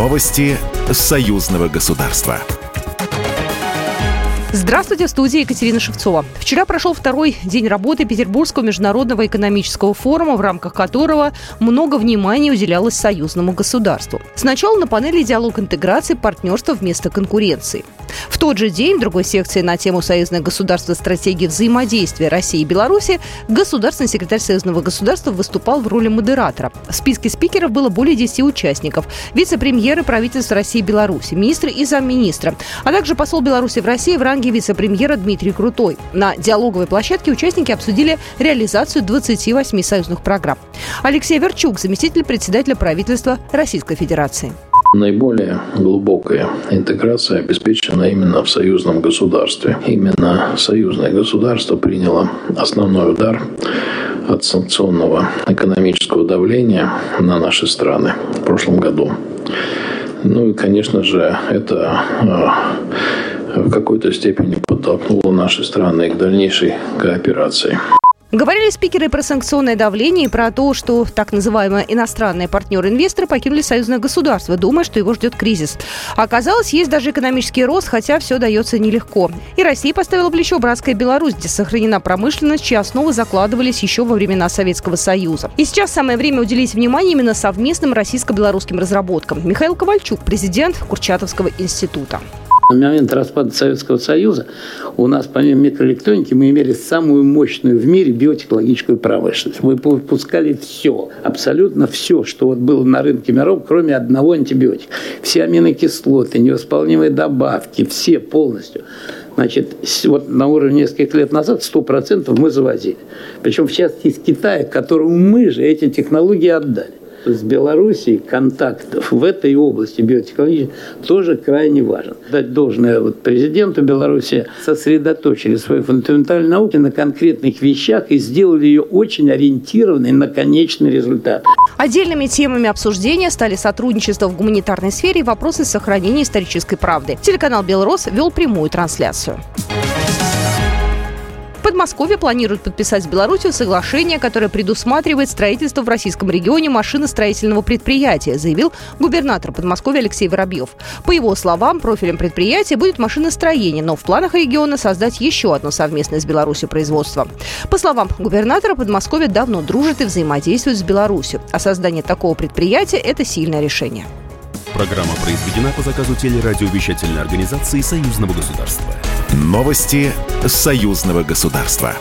Новости союзного государства. Здравствуйте, в студии Екатерина Шевцова. Вчера прошел второй день работы Петербургского международного экономического форума, в рамках которого много внимания уделялось союзному государству. Сначала на панели «Диалог интеграции. Партнерство вместо конкуренции». В тот же день в другой секции на тему «Союзное государство. Стратегии взаимодействия России и Беларуси» государственный секретарь Союзного государства выступал в роли модератора. В списке спикеров было более 10 участников. Вице-премьеры правительства России и Беларуси, министры и замминистра, а также посол Беларуси в России в ранге вице-премьера Дмитрий Крутой. На диалоговой площадке участники обсудили реализацию 28 союзных программ. Алексей Верчук, заместитель председателя правительства Российской Федерации. Наиболее глубокая интеграция обеспечена именно в союзном государстве. Именно союзное государство приняло основной удар от санкционного экономического давления на наши страны в прошлом году. Ну и, конечно же, это э, в какой-то степени подтолкнуло наши страны к дальнейшей кооперации. Говорили спикеры про санкционное давление и про то, что так называемые иностранные партнеры-инвесторы покинули союзное государство, думая, что его ждет кризис. Оказалось, есть даже экономический рост, хотя все дается нелегко. И Россия поставила плечо братская Беларусь, где сохранена промышленность, чьи основы закладывались еще во времена Советского Союза. И сейчас самое время уделить внимание именно совместным российско-белорусским разработкам. Михаил Ковальчук, президент Курчатовского института. На момент распада Советского Союза у нас, помимо микроэлектроники, мы имели самую мощную в мире биотехнологическую промышленность. Мы выпускали все, абсолютно все, что вот было на рынке миров, кроме одного антибиотика. Все аминокислоты, невосполнимые добавки, все полностью. Значит, вот на уровне нескольких лет назад 100% мы завозили. Причем в частности из Китая, которому мы же эти технологии отдали с Белоруссией контактов в этой области биотехнологии тоже крайне важен. Дать должное вот президенту Беларуси сосредоточили свою фундаментальную науку на конкретных вещах и сделали ее очень ориентированной на конечный результат. Отдельными темами обсуждения стали сотрудничество в гуманитарной сфере и вопросы сохранения исторической правды. Телеканал «Белрос» вел прямую трансляцию. Подмосковье планирует подписать с Беларусью соглашение, которое предусматривает строительство в российском регионе машиностроительного предприятия, заявил губернатор Подмосковья Алексей Воробьев. По его словам, профилем предприятия будет машиностроение, но в планах региона создать еще одно совместное с Беларусью производство. По словам губернатора, Подмосковье давно дружит и взаимодействует с Беларусью, а создание такого предприятия – это сильное решение. Программа произведена по заказу телерадиовещательной организации Союзного государства. Новости союзного государства.